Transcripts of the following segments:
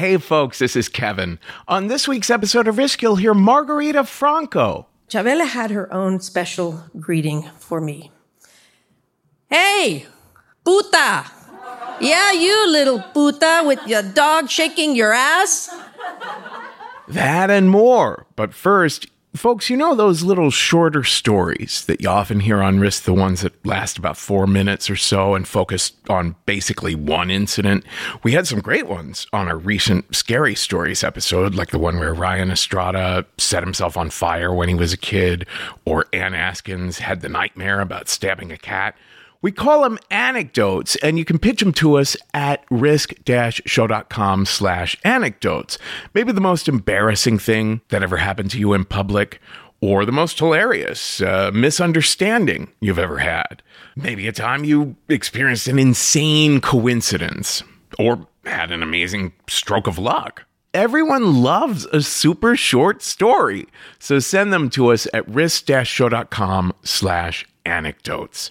Hey, folks, this is Kevin. On this week's episode of Risk, you'll hear Margarita Franco. Chavela had her own special greeting for me. Hey, puta! Yeah, you little puta with your dog shaking your ass. That and more. But first, Folks, you know those little shorter stories that you often hear on Risk, the ones that last about four minutes or so and focus on basically one incident? We had some great ones on our recent Scary Stories episode, like the one where Ryan Estrada set himself on fire when he was a kid, or Ann Askins had the nightmare about stabbing a cat. We call them anecdotes, and you can pitch them to us at risk-show.com slash anecdotes. Maybe the most embarrassing thing that ever happened to you in public, or the most hilarious uh, misunderstanding you've ever had. Maybe a time you experienced an insane coincidence, or had an amazing stroke of luck. Everyone loves a super short story, so send them to us at risk-show.com slash anecdotes.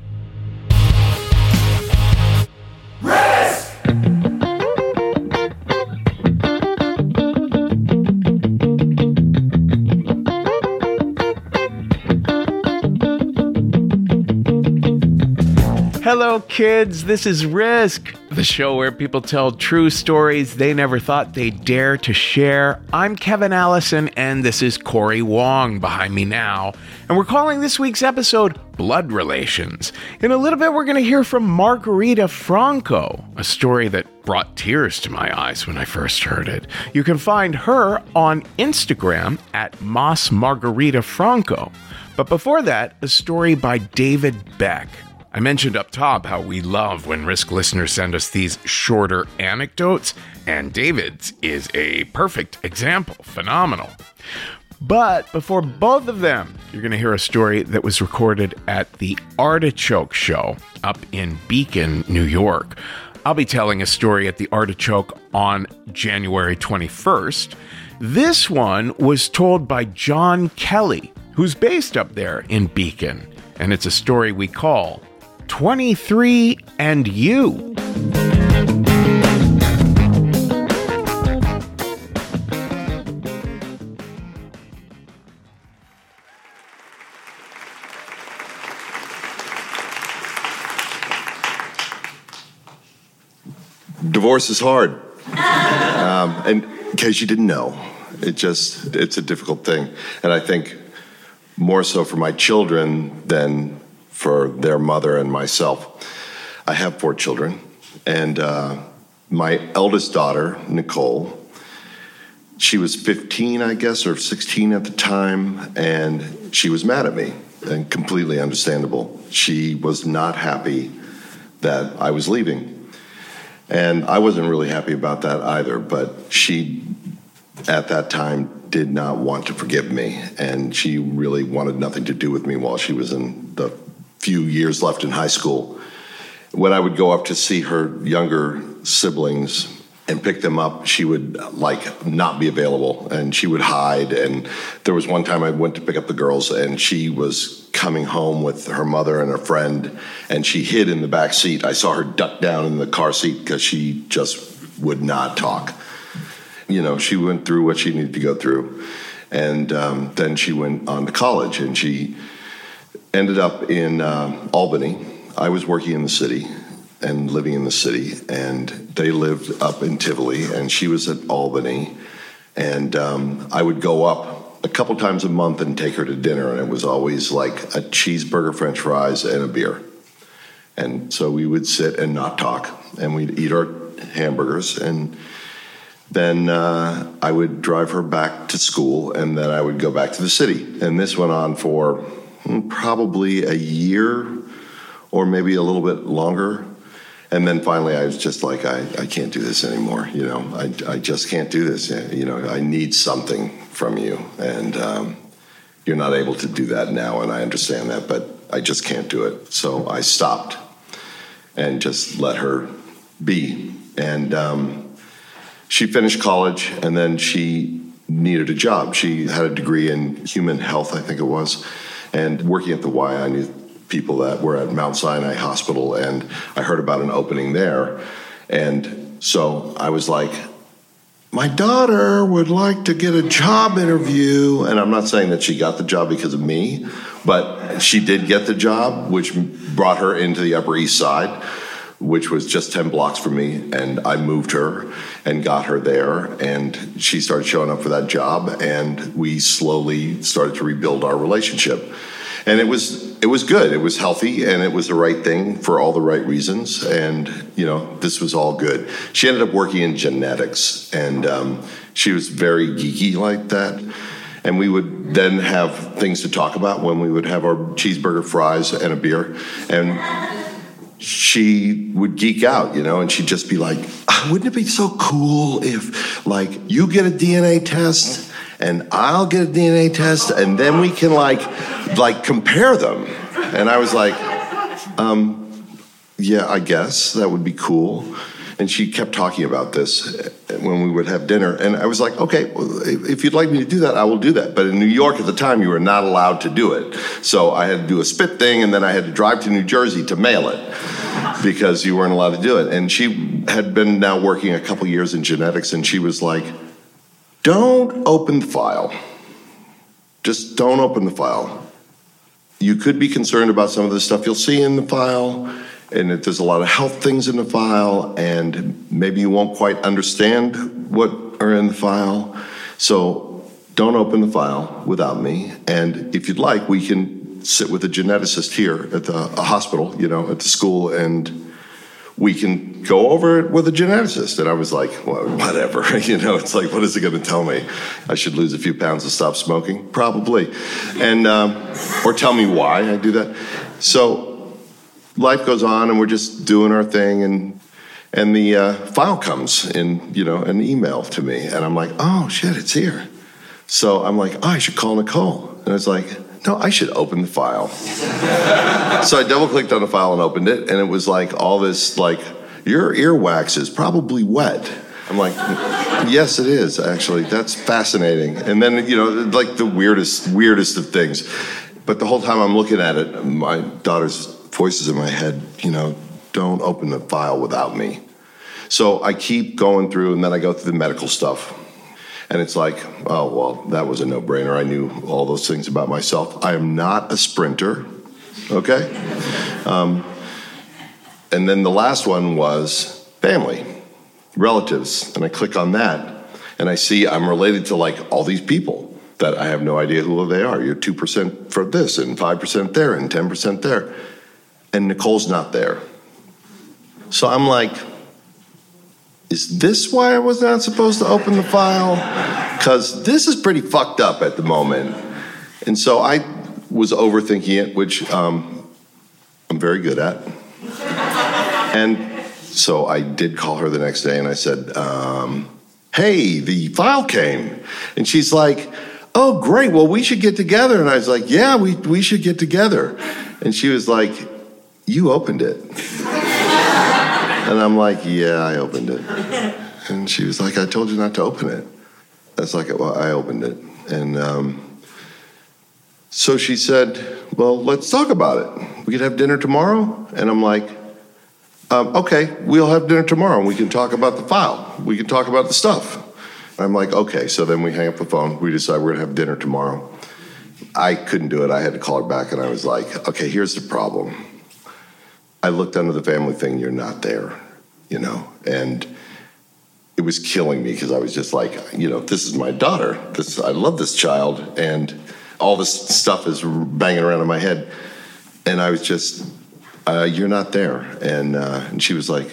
Hello, kids. This is Risk, the show where people tell true stories they never thought they'd dare to share. I'm Kevin Allison, and this is Corey Wong behind me now. And we're calling this week's episode Blood Relations. In a little bit, we're going to hear from Margarita Franco, a story that brought tears to my eyes when I first heard it. You can find her on Instagram at Moss Margarita Franco. But before that, a story by David Beck. I mentioned up top how we love when Risk listeners send us these shorter anecdotes, and David's is a perfect example. Phenomenal. But before both of them, you're going to hear a story that was recorded at the Artichoke Show up in Beacon, New York. I'll be telling a story at the Artichoke on January 21st. This one was told by John Kelly, who's based up there in Beacon, and it's a story we call 23 and You. Divorce is hard. um, and in case you didn't know, it just, it's a difficult thing. And I think more so for my children than for their mother and myself. I have four children, and uh, my eldest daughter, Nicole, she was 15, I guess, or 16 at the time, and she was mad at me, and completely understandable. She was not happy that I was leaving. And I wasn't really happy about that either, but she, at that time, did not want to forgive me, and she really wanted nothing to do with me while she was in the few years left in high school. When I would go up to see her younger siblings and pick them up, she would like not be available and she would hide. And there was one time I went to pick up the girls and she was coming home with her mother and a friend and she hid in the back seat. I saw her duck down in the car seat because she just would not talk. You know, she went through what she needed to go through. And um, then she went on to college and she ended up in uh, Albany. I was working in the city and living in the city, and they lived up in Tivoli, and she was at Albany. And um, I would go up a couple times a month and take her to dinner, and it was always like a cheeseburger, french fries, and a beer. And so we would sit and not talk, and we'd eat our hamburgers, and then uh, I would drive her back to school, and then I would go back to the city. And this went on for probably a year or maybe a little bit longer. And then finally, I was just like, I, I can't do this anymore. You know, I, I just can't do this. You know, I need something from you. And um, you're not able to do that now, and I understand that, but I just can't do it. So I stopped and just let her be. And um, she finished college, and then she needed a job. She had a degree in human health, I think it was, and working at the Y, I knew people that were at Mount Sinai Hospital, and I heard about an opening there. And so I was like, my daughter would like to get a job interview. And I'm not saying that she got the job because of me, but she did get the job, which brought her into the Upper East Side, which was just 10 blocks from me. And I moved her and got her there. And she started showing up for that job. And we slowly started to rebuild our relationship and it was it was good. It was healthy, and it was the right thing for all the right reasons. And you know, this was all good. She ended up working in genetics, and um, she was very geeky like that. And we would then have things to talk about when we would have our cheeseburger, fries, and a beer. And she would geek out, you know, and she'd just be like, ah, "Wouldn't it be so cool if, like, you get a DNA test?" and I'll get a DNA test, and then we can like like compare them. And I was like, um, yeah, I guess that would be cool. And she kept talking about this when we would have dinner. And I was like, okay, well, if you'd like me to do that, I will do that. But in New York at the time, you were not allowed to do it. So I had to do a spit thing, and then I had to drive to New Jersey to mail it because you weren't allowed to do it. And she had been now working a couple years in genetics, and she was like, don't open the file. Just don't open the file. You could be concerned about some of the stuff you'll see in the file, and if there's a lot of health things in the file, and maybe you won't quite understand what are in the file. So don't open the file without me. And if you'd like, we can sit with a geneticist here at the hospital, you know, at the school, and we can go over it with a geneticist. And I was like, well, whatever. you know, it's like, what is it going to tell me? I should lose a few pounds and stop smoking? Probably. And, um, or tell me why I do that. So life goes on and we're just doing our thing. And, and the uh, file comes in, you know, an email to me. And I'm like, oh, shit, it's here. So I'm like, oh, I should call Nicole. And it's like, no, I should open the file. so I double clicked on the file and opened it, and it was like all this, like, your earwax is probably wet. I'm like, yes, it is, actually. That's fascinating. And then, you know, like the weirdest, weirdest of things. But the whole time I'm looking at it, my daughter's voices in my head, you know, don't open the file without me. So I keep going through, and then I go through the medical stuff and it's like, oh, well, that was a no brainer. I knew all those things about myself. I am not a sprinter, okay? Um, and then the last one was family, relatives. And I click on that and I see I'm related to like all these people that I have no idea who they are. You're 2% for this and 5% there and 10% there. And Nicole's not there. So I'm like, is this why I was not supposed to open the file? Because this is pretty fucked up at the moment. And so I was overthinking it, which um, I'm very good at. and so I did call her the next day and I said, um, Hey, the file came. And she's like, Oh, great. Well, we should get together. And I was like, Yeah, we, we should get together. And she was like, You opened it. and I'm like, Yeah, I opened it. And she was like, I told you not to open it. That's like, Well, I opened it. And um, so she said, Well, let's talk about it. We could have dinner tomorrow. And I'm like, um, Okay, we'll have dinner tomorrow and we can talk about the file. We can talk about the stuff. I'm like, Okay. So then we hang up the phone. We decide we're going to have dinner tomorrow. I couldn't do it. I had to call her back and I was like, Okay, here's the problem. I looked under the family thing, you're not there, you know? And it was killing me because I was just like, you know, this is my daughter. This I love this child, and all this stuff is banging around in my head, and I was just, uh, you're not there, and uh, and she was like,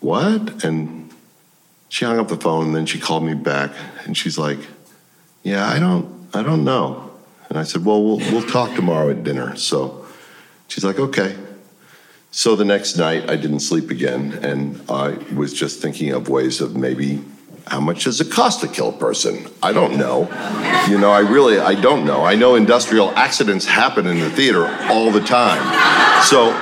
what? And she hung up the phone, and then she called me back, and she's like, yeah, I don't, I don't know, and I said, well, we'll we'll talk tomorrow at dinner. So she's like, okay. So the next night, I didn't sleep again, and I was just thinking of ways of maybe how much does it cost to kill a person? I don't know. You know, I really, I don't know. I know industrial accidents happen in the theater all the time. So,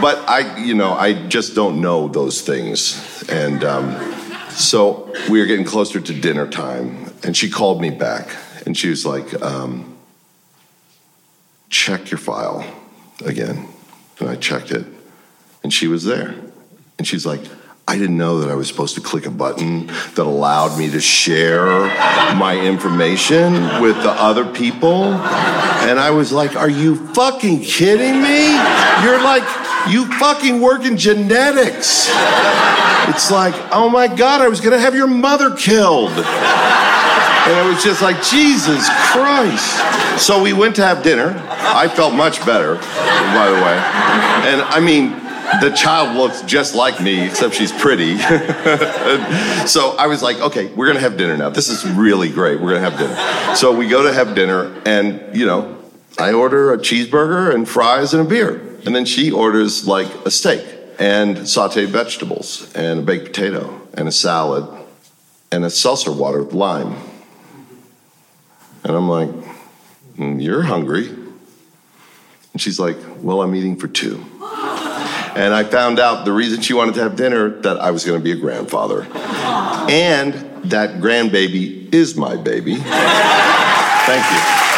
but I, you know, I just don't know those things. And um, so we were getting closer to dinner time, and she called me back, and she was like, um, check your file again. And I checked it and she was there. And she's like, I didn't know that I was supposed to click a button that allowed me to share my information with the other people. And I was like, Are you fucking kidding me? You're like, you fucking work in genetics. It's like, oh my God, I was gonna have your mother killed. And I was just like, Jesus Christ. So we went to have dinner. I felt much better, by the way. And I mean, the child looks just like me, except she's pretty. so I was like, okay, we're gonna have dinner now. This is really great. We're gonna have dinner. So we go to have dinner, and you know, I order a cheeseburger and fries and a beer. And then she orders like a steak and sauteed vegetables and a baked potato and a salad and a seltzer water with lime. And I'm like, "Mm, you're hungry. And she's like, well, I'm eating for two. And I found out the reason she wanted to have dinner that I was going to be a grandfather. And that grandbaby is my baby. Thank you.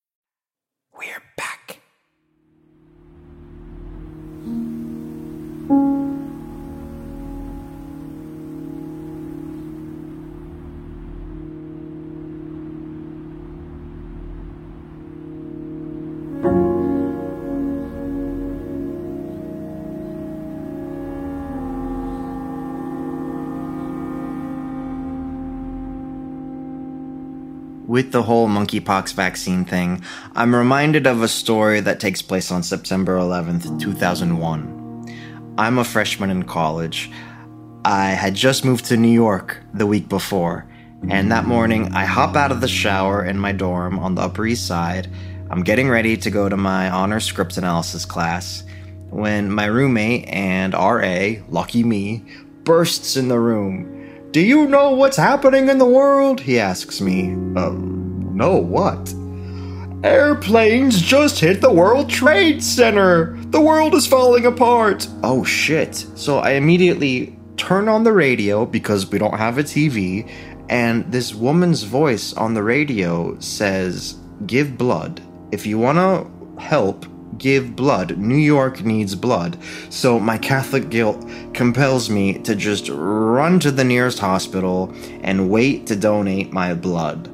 We're back. With the whole monkeypox vaccine thing, I'm reminded of a story that takes place on September 11th, 2001. I'm a freshman in college. I had just moved to New York the week before, and that morning I hop out of the shower in my dorm on the Upper East Side. I'm getting ready to go to my honor script analysis class when my roommate and RA, lucky me, bursts in the room. Do you know what's happening in the world? He asks me. Um, no, what? Airplanes just hit the World Trade Center! The world is falling apart! Oh shit. So I immediately turn on the radio because we don't have a TV, and this woman's voice on the radio says, Give blood. If you wanna help, give blood. New York needs blood. So my Catholic guilt compels me to just run to the nearest hospital and wait to donate my blood.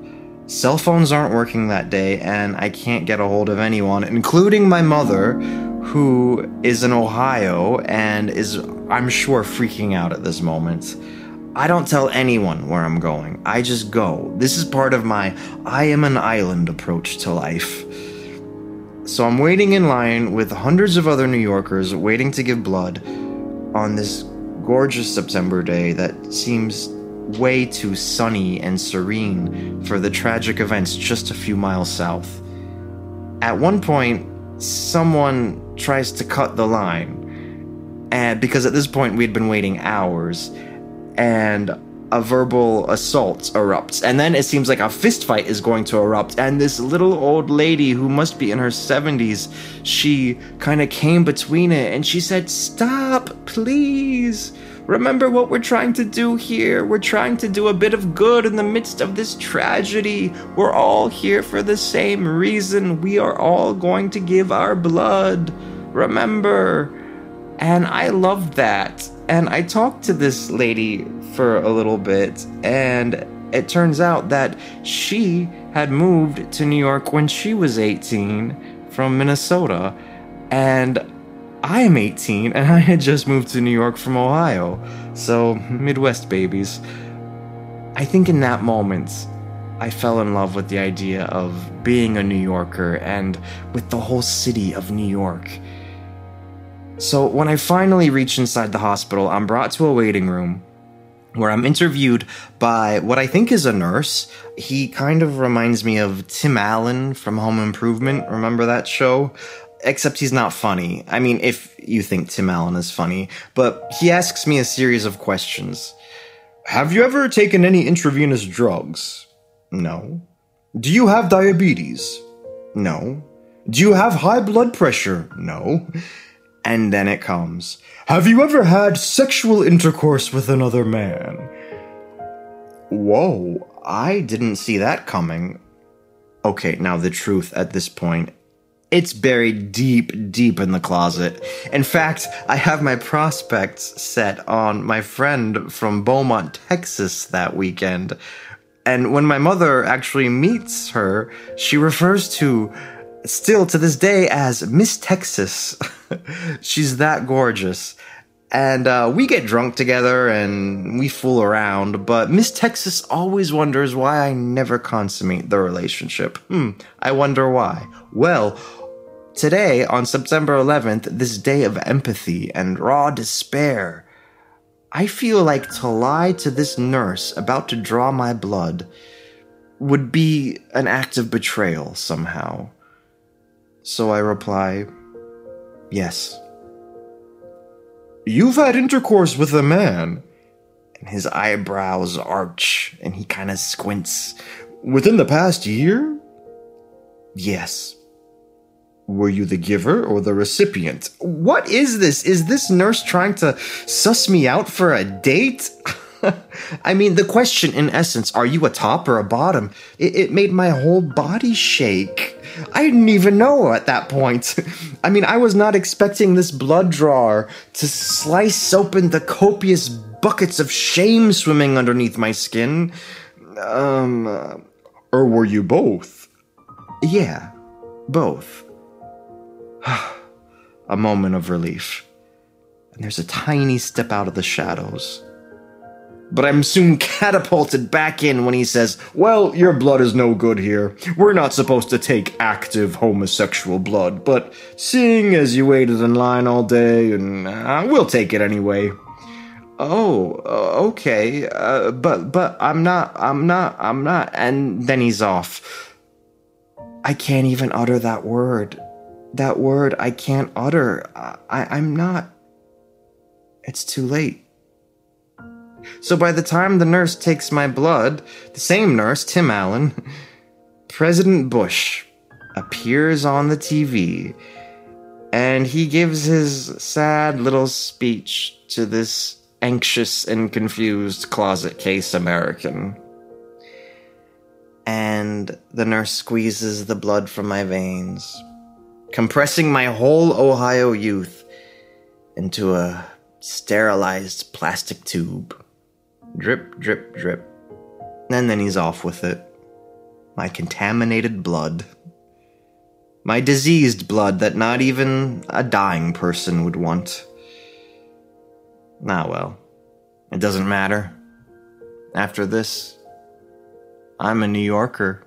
Cell phones aren't working that day, and I can't get a hold of anyone, including my mother, who is in Ohio and is, I'm sure, freaking out at this moment. I don't tell anyone where I'm going. I just go. This is part of my I am an island approach to life. So I'm waiting in line with hundreds of other New Yorkers waiting to give blood on this gorgeous September day that seems way too sunny and serene for the tragic events just a few miles south. At one point, someone tries to cut the line, and because at this point we'd been waiting hours, and a verbal assault erupts. And then it seems like a fist fight is going to erupt. And this little old lady who must be in her 70s, she kind of came between it and she said, Stop, please. Remember what we're trying to do here. We're trying to do a bit of good in the midst of this tragedy. We're all here for the same reason. We are all going to give our blood. Remember. And I love that. And I talked to this lady for a little bit, and it turns out that she had moved to New York when she was 18 from Minnesota, and I am 18 and I had just moved to New York from Ohio. So, Midwest babies. I think in that moment, I fell in love with the idea of being a New Yorker and with the whole city of New York. So, when I finally reach inside the hospital, I'm brought to a waiting room where I'm interviewed by what I think is a nurse. He kind of reminds me of Tim Allen from Home Improvement. Remember that show? Except he's not funny. I mean, if you think Tim Allen is funny, but he asks me a series of questions. Have you ever taken any intravenous drugs? No. Do you have diabetes? No. Do you have high blood pressure? No. And then it comes. Have you ever had sexual intercourse with another man? Whoa, I didn't see that coming. Okay, now the truth at this point. It's buried deep, deep in the closet. In fact, I have my prospects set on my friend from Beaumont, Texas that weekend. And when my mother actually meets her, she refers to, still to this day, as Miss Texas. She's that gorgeous. And uh, we get drunk together and we fool around, but Miss Texas always wonders why I never consummate the relationship. Hmm, I wonder why. Well, today, on September 11th, this day of empathy and raw despair, I feel like to lie to this nurse about to draw my blood would be an act of betrayal somehow. So I reply, Yes. You've had intercourse with a man. And his eyebrows arch and he kind of squints. Within the past year? Yes. Were you the giver or the recipient? What is this? Is this nurse trying to suss me out for a date? I mean, the question in essence, are you a top or a bottom? It, it, made my whole body shake. I didn't even know at that point. I mean, I was not expecting this blood drawer to slice open the copious buckets of shame swimming underneath my skin. Um, or were you both? Yeah, both. a moment of relief. And there's a tiny step out of the shadows but I'm soon catapulted back in when he says, Well, your blood is no good here. We're not supposed to take active homosexual blood, but seeing as you waited in line all day, and uh, we'll take it anyway. Oh, uh, okay, uh, but but I'm not, I'm not, I'm not, and then he's off. I can't even utter that word. That word I can't utter. I, I'm not. It's too late. So by the time the nurse takes my blood, the same nurse, Tim Allen, President Bush appears on the TV and he gives his sad little speech to this anxious and confused closet case American. And the nurse squeezes the blood from my veins, compressing my whole Ohio youth into a sterilized plastic tube. Drip, drip, drip. And then he's off with it. My contaminated blood. My diseased blood that not even a dying person would want. Ah, well. It doesn't matter. After this, I'm a New Yorker.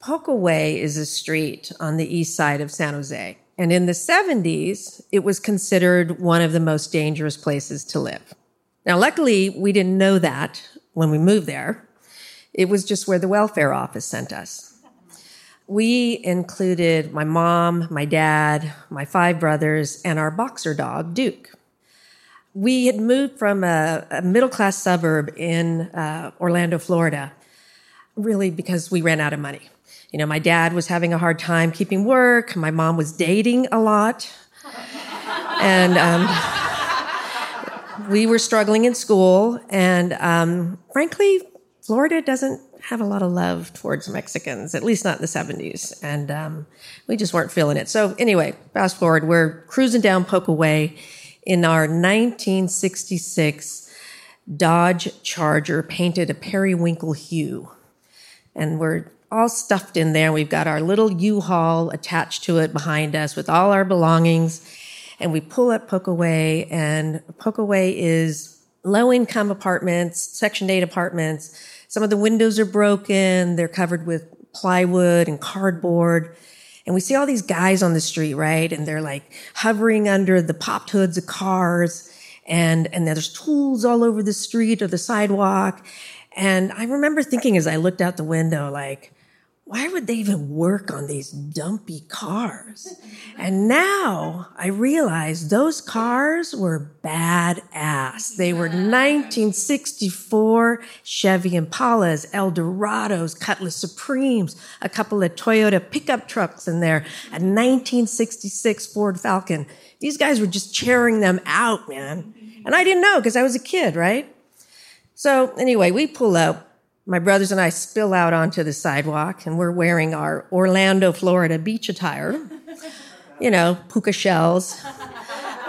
Poco Way is a street on the east side of San Jose. And in the 70s, it was considered one of the most dangerous places to live. Now, luckily, we didn't know that when we moved there. It was just where the welfare office sent us. We included my mom, my dad, my five brothers, and our boxer dog, Duke. We had moved from a, a middle class suburb in uh, Orlando, Florida, really because we ran out of money. You know, my dad was having a hard time keeping work, my mom was dating a lot, and um, we were struggling in school. And um, frankly, Florida doesn't have a lot of love towards Mexicans, at least not in the 70s. And um, we just weren't feeling it. So, anyway, fast forward, we're cruising down Way in our 1966 Dodge Charger painted a periwinkle hue. And we're all stuffed in there. We've got our little U-Haul attached to it behind us with all our belongings. And we pull up Poco Way, and Poco Way is low income apartments, Section 8 apartments some of the windows are broken. They're covered with plywood and cardboard. And we see all these guys on the street, right? And they're like hovering under the popped hoods of cars. And, and there's tools all over the street or the sidewalk. And I remember thinking as I looked out the window, like, why would they even work on these dumpy cars? And now I realize those cars were badass. They were 1964 Chevy Impalas, Eldorados, Cutlass Supremes, a couple of Toyota pickup trucks in there, a 1966 Ford Falcon. These guys were just cheering them out, man. And I didn't know because I was a kid, right? So anyway, we pull up my brothers and I spill out onto the sidewalk and we're wearing our Orlando, Florida beach attire. You know, puka shells,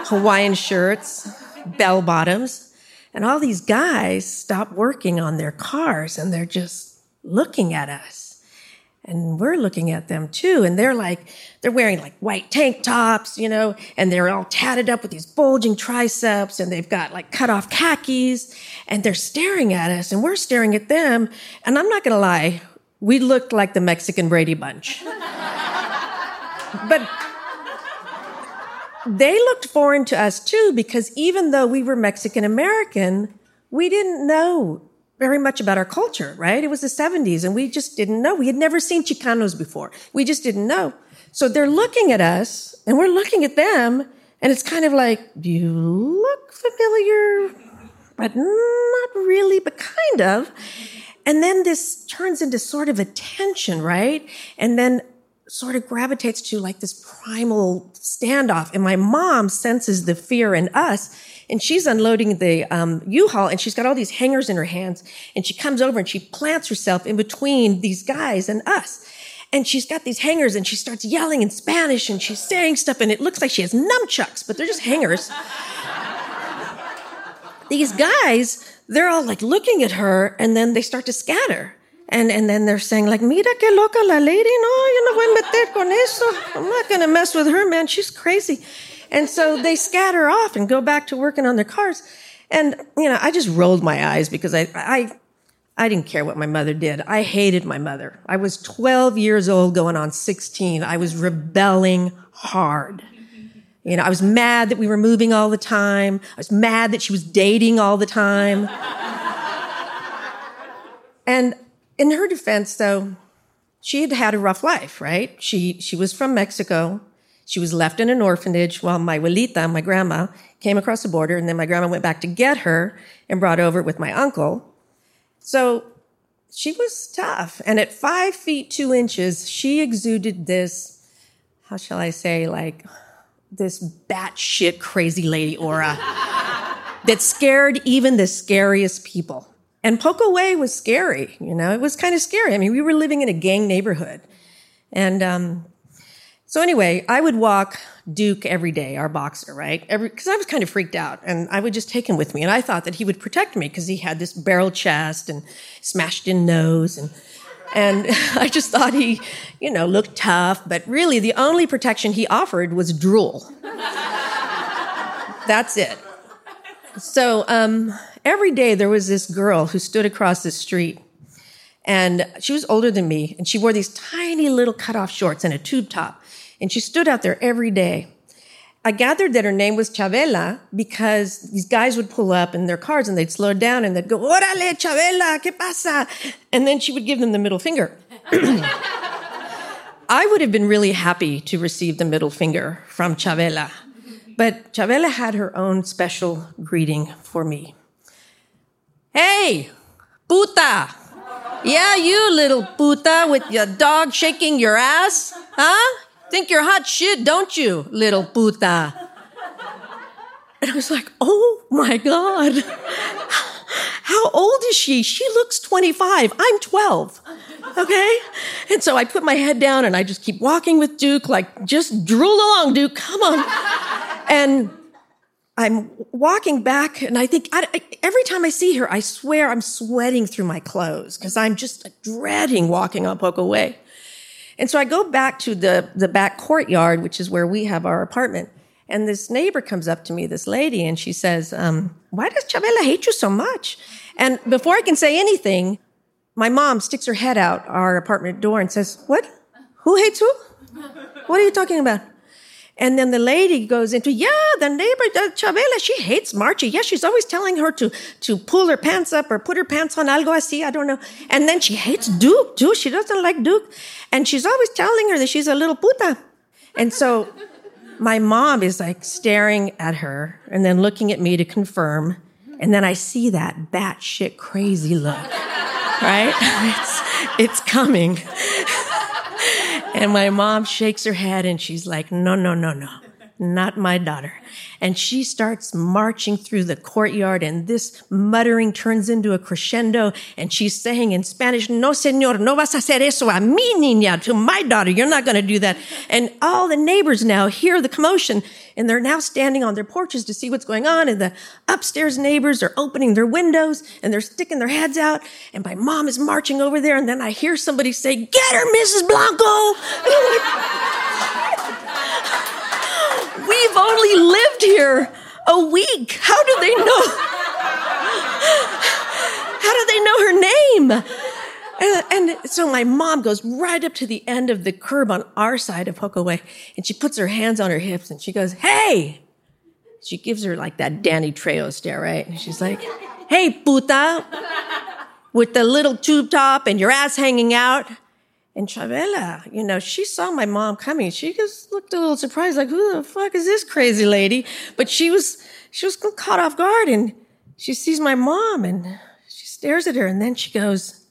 Hawaiian shirts, bell bottoms. And all these guys stop working on their cars and they're just looking at us. And we're looking at them too. And they're like, they're wearing like white tank tops, you know, and they're all tatted up with these bulging triceps and they've got like cut off khakis and they're staring at us and we're staring at them. And I'm not going to lie, we looked like the Mexican Brady Bunch. but they looked foreign to us too because even though we were Mexican American, we didn't know very much about our culture, right? It was the 70s and we just didn't know. We had never seen Chicanos before. We just didn't know. So they're looking at us and we're looking at them and it's kind of like, you look familiar? But not really, but kind of. And then this turns into sort of a tension, right? And then sort of gravitates to like this primal standoff. And my mom senses the fear in us and she's unloading the um, U-Haul and she's got all these hangers in her hands and she comes over and she plants herself in between these guys and us. And she's got these hangers and she starts yelling in Spanish and she's saying stuff and it looks like she has nunchucks, but they're just hangers. these guys, they're all like looking at her and then they start to scatter. And, and then they're saying like, mira que loca la lady. No, yo no voy a meter con eso. I'm not going to mess with her, man. She's crazy. And so they scatter off and go back to working on their cars. And, you know, I just rolled my eyes because I, I, I didn't care what my mother did. I hated my mother. I was 12 years old going on 16. I was rebelling hard. You know, I was mad that we were moving all the time. I was mad that she was dating all the time. and in her defense, though, she had had a rough life, right? She, she was from Mexico. She was left in an orphanage while my abuelita, my grandma, came across the border, and then my grandma went back to get her and brought over with my uncle. So she was tough. And at five feet two inches, she exuded this, how shall I say, like this batshit crazy lady aura that scared even the scariest people. And Poco Way was scary, you know, it was kind of scary. I mean, we were living in a gang neighborhood. And um, so anyway, I would walk Duke every day, our boxer, right? Because I was kind of freaked out, and I would just take him with me, and I thought that he would protect me because he had this barrel chest and smashed in nose, and and I just thought he, you know, looked tough. But really, the only protection he offered was drool. That's it. So um, every day there was this girl who stood across the street and she was older than me, and she wore these tiny little cut off shorts and a tube top. And she stood out there every day. I gathered that her name was Chavela because these guys would pull up in their cars and they'd slow down and they'd go, Órale, Chavela, ¿qué pasa? And then she would give them the middle finger. I would have been really happy to receive the middle finger from Chavela, but Chavela had her own special greeting for me. Hey, puta! Yeah, you little puta with your dog shaking your ass, huh? Think you're hot shit, don't you, little puta? And I was like, oh my God. How old is she? She looks 25. I'm 12. Okay? And so I put my head down and I just keep walking with Duke, like, just drool along, Duke, come on. And I'm walking back and I think I, I, every time I see her, I swear I'm sweating through my clothes because I'm just dreading walking on Poco Way. And so I go back to the, the back courtyard, which is where we have our apartment. And this neighbor comes up to me, this lady, and she says, um, Why does Chavela hate you so much? And before I can say anything, my mom sticks her head out our apartment door and says, What? Who hates who? What are you talking about? And then the lady goes into, yeah, the neighbor, uh, Chavela, she hates Marchie. Yeah, she's always telling her to, to pull her pants up or put her pants on, algo así, I don't know. And then she hates Duke, too. She doesn't like Duke. And she's always telling her that she's a little puta. And so my mom is like staring at her and then looking at me to confirm. And then I see that batshit crazy look, right? It's, it's coming. And my mom shakes her head and she's like, no, no, no, no, not my daughter. And she starts marching through the courtyard and this muttering turns into a crescendo and she's saying in Spanish, no, señor, no vas a hacer eso a mi niña, to my daughter. You're not going to do that. And all the neighbors now hear the commotion and they're now standing on their porches to see what's going on. And the upstairs neighbors are opening their windows and they're sticking their heads out. And my mom is marching over there. And then I hear somebody say, get her, Mrs. Blanco. We've only lived here a week. How do they know? How do they know her name? And, and, so my mom goes right up to the end of the curb on our side of Poco Way, and she puts her hands on her hips and she goes, Hey! She gives her like that Danny Trejo stare, right? And she's like, Hey, puta! With the little tube top and your ass hanging out. And Chavela, you know, she saw my mom coming. She just looked a little surprised, like, who the fuck is this crazy lady? But she was, she was caught off guard and she sees my mom and she stares at her and then she goes,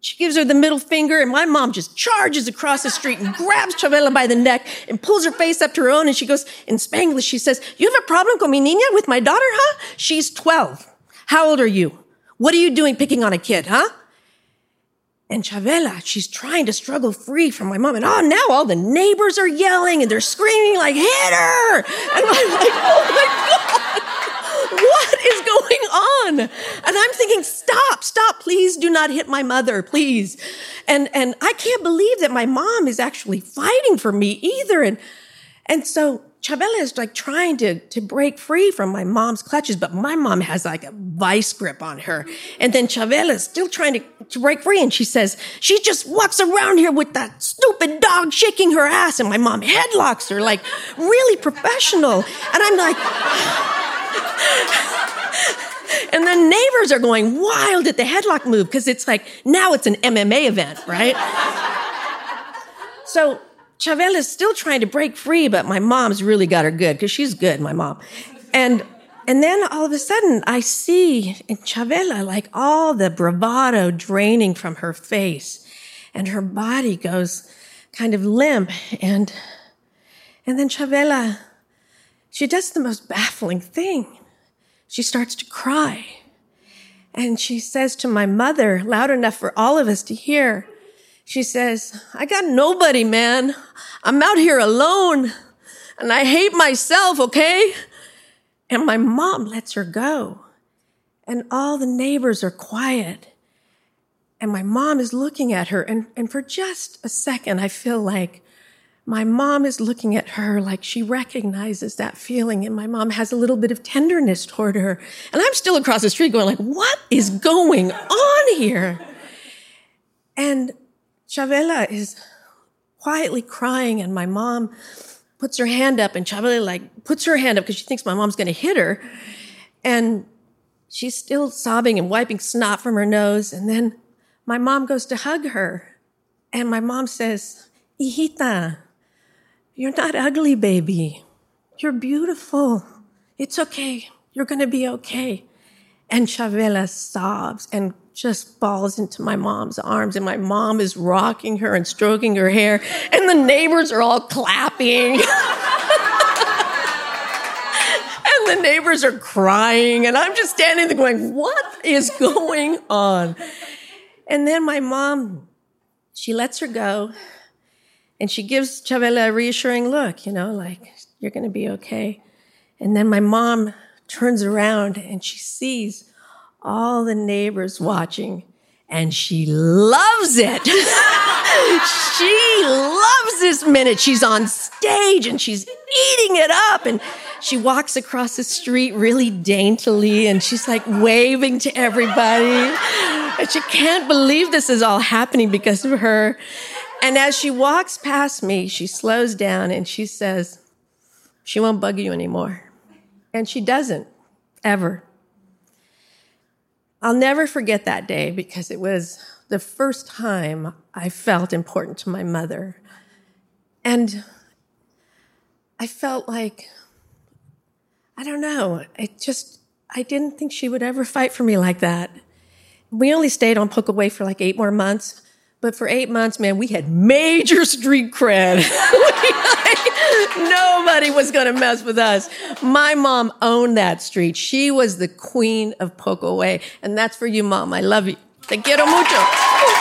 she gives her the middle finger and my mom just charges across the street and grabs Chavela by the neck and pulls her face up to her own and she goes, in Spanglish, she says, you have a problem con mi niña with my daughter, huh? She's 12. How old are you? What are you doing picking on a kid, huh? And Chavela, she's trying to struggle free from my mom. And oh, now all the neighbors are yelling and they're screaming like, hit her! And I'm like, oh my God, what is going on? And I'm thinking, stop, stop, please do not hit my mother, please. And, and I can't believe that my mom is actually fighting for me either. And, and so Chavela is like trying to, to break free from my mom's clutches, but my mom has like a vice grip on her. And then Chavela is still trying to, to break free. And she says, she just walks around here with that stupid dog shaking her ass. And my mom headlocks her like really professional. And I'm like, and the neighbors are going wild at the headlock move because it's like, now it's an MMA event, right? so Chavela is still trying to break free, but my mom's really got her good because she's good, my mom. And and then all of a sudden, I see in Chavela like all the bravado draining from her face, and her body goes kind of limp. And and then Chavela, she does the most baffling thing. She starts to cry, and she says to my mother, loud enough for all of us to hear, she says, I got nobody, man. I'm out here alone and I hate myself, okay? And my mom lets her go. And all the neighbors are quiet. And my mom is looking at her. And, and for just a second, I feel like my mom is looking at her like she recognizes that feeling. And my mom has a little bit of tenderness toward her. And I'm still across the street going like, what is going on here? And Chavela is quietly crying, and my mom puts her hand up and Chavela like puts her hand up because she thinks my mom's going to hit her. And she's still sobbing and wiping snot from her nose. And then my mom goes to hug her. And my mom says, Hijita, you're not ugly, baby. You're beautiful. It's okay. You're going to be okay. And Chavela sobs and just falls into my mom's arms. And my mom is rocking her and stroking her hair. And the neighbors are all clapping. and the neighbors are crying. And I'm just standing there going, what is going on? And then my mom, she lets her go and she gives Chavela a reassuring look, you know, like, you're going to be okay. And then my mom turns around and she sees all the neighbors watching and she loves it. she loves this minute. She's on stage and she's eating it up and she walks across the street really daintily and she's like waving to everybody. And she can't believe this is all happening because of her. And as she walks past me, she slows down and she says, she won't bug you anymore. And she doesn't, ever. I'll never forget that day because it was the first time I felt important to my mother. And I felt like, I don't know, it just, I didn't think she would ever fight for me like that. We only stayed on Poco Way for like eight more months. But for eight months, man, we had major street cred. Nobody was going to mess with us. My mom owned that street. She was the queen of Poco Way. And that's for you, mom. I love you. Te quiero mucho.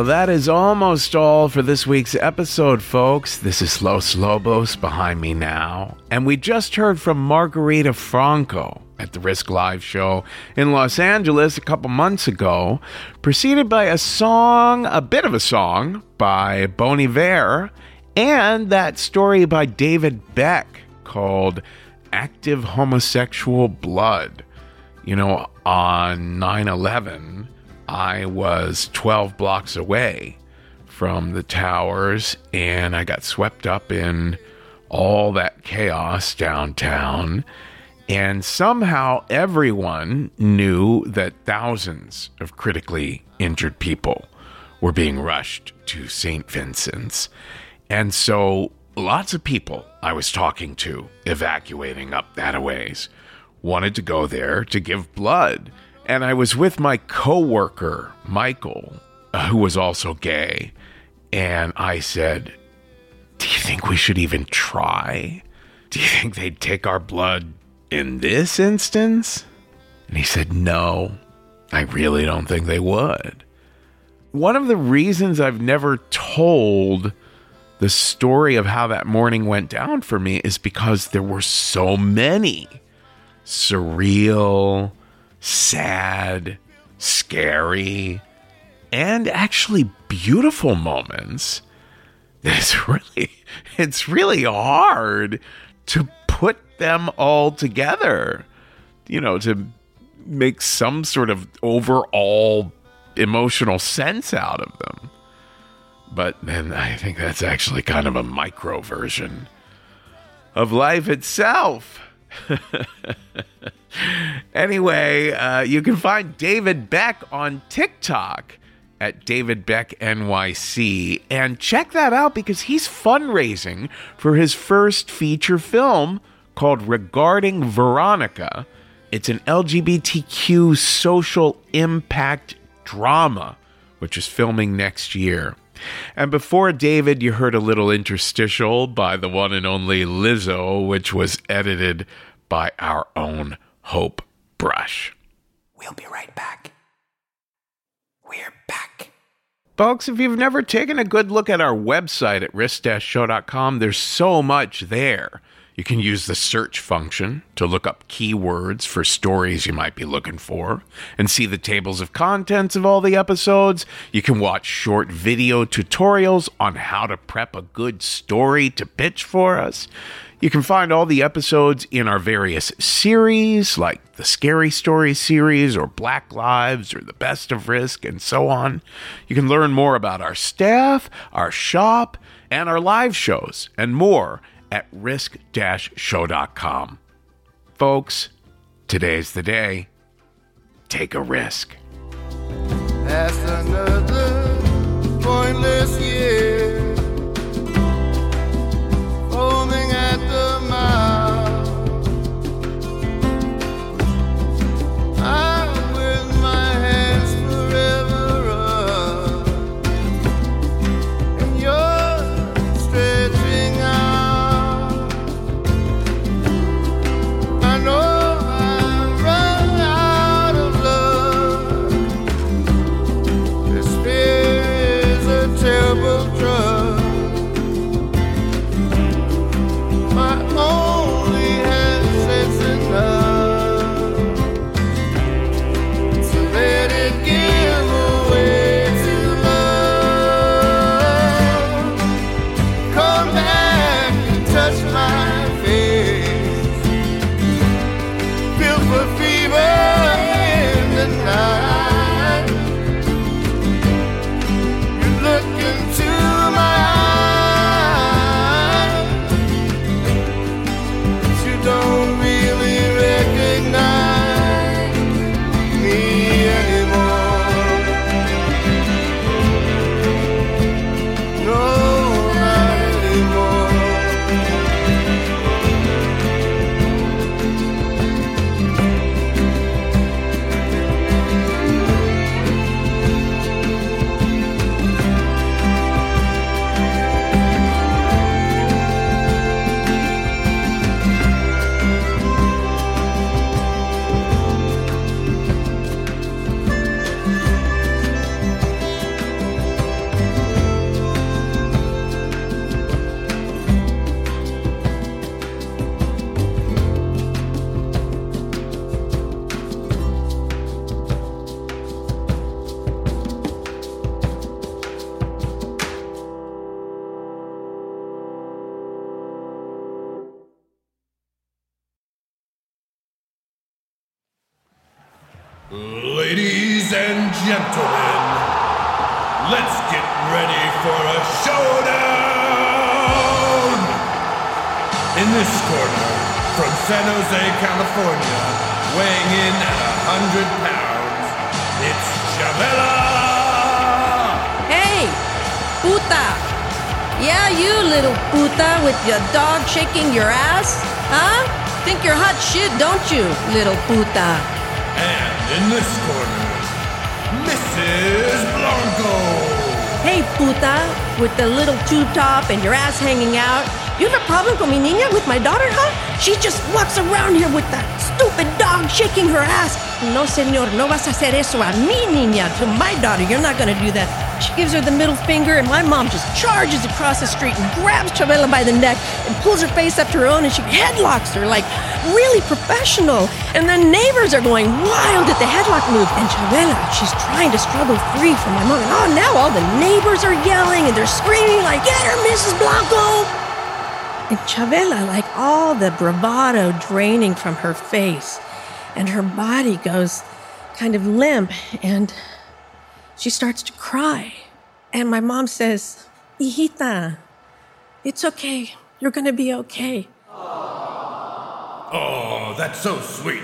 Well, that is almost all for this week's episode, folks. This is Los Lobos behind me now. And we just heard from Margarita Franco at the Risk Live show in Los Angeles a couple months ago, preceded by a song, a bit of a song, by Bon Iver, and that story by David Beck called Active Homosexual Blood. You know, on 9 11, I was 12 blocks away from the towers and I got swept up in all that chaos downtown. And somehow everyone knew that thousands of critically injured people were being rushed to St. Vincent's. And so lots of people I was talking to evacuating up that a ways wanted to go there to give blood. And I was with my coworker, Michael, uh, who was also gay. And I said, Do you think we should even try? Do you think they'd take our blood in this instance? And he said, No, I really don't think they would. One of the reasons I've never told the story of how that morning went down for me is because there were so many surreal, sad, scary, and actually beautiful moments. It's really it's really hard to put them all together. You know, to make some sort of overall emotional sense out of them. But then I think that's actually kind of a micro version of life itself. anyway, uh, you can find David Beck on TikTok at David Beck NYC and check that out because he's fundraising for his first feature film called Regarding Veronica. It's an LGBTQ social impact drama, which is filming next year. And before David, you heard a little interstitial by the one and only Lizzo, which was edited by our own Hope Brush. We'll be right back. We're back. Folks, if you've never taken a good look at our website at risk-show.com, there's so much there. You can use the search function to look up keywords for stories you might be looking for and see the tables of contents of all the episodes. You can watch short video tutorials on how to prep a good story to pitch for us. You can find all the episodes in our various series, like the Scary Stories series, or Black Lives, or The Best of Risk, and so on. You can learn more about our staff, our shop, and our live shows, and more at risk show.com. Folks, today's the day. Take a risk. That's another pointless year. For a showdown! In this corner, from San Jose, California, weighing in at a hundred pounds, it's Chavela! Hey, puta. Yeah, you little puta with your dog shaking your ass. Huh? Think you're hot shit, don't you, little puta? And in this corner, Mrs. Hey, puta, with the little tube top and your ass hanging out. You have a problem con mi niña with my daughter, huh? She just walks around here with that stupid dog shaking her ass. No, senor, no vas a hacer eso a mi niña, to my daughter. You're not gonna do that. She gives her the middle finger, and my mom just charges across the street and grabs Chavela by the neck and pulls her face up to her own, and she headlocks her like really professional. And the neighbors are going wild at the headlock move. And Chavela, she's trying to struggle free from my mom. And oh, now all the neighbors are yelling and they're screaming like, "Get her, Mrs. Blanco!" And Chavela, like all the bravado draining from her face, and her body goes kind of limp, and she starts to cry. And my mom says, Hijita, it's okay. You're going to be okay. Oh, that's so sweet.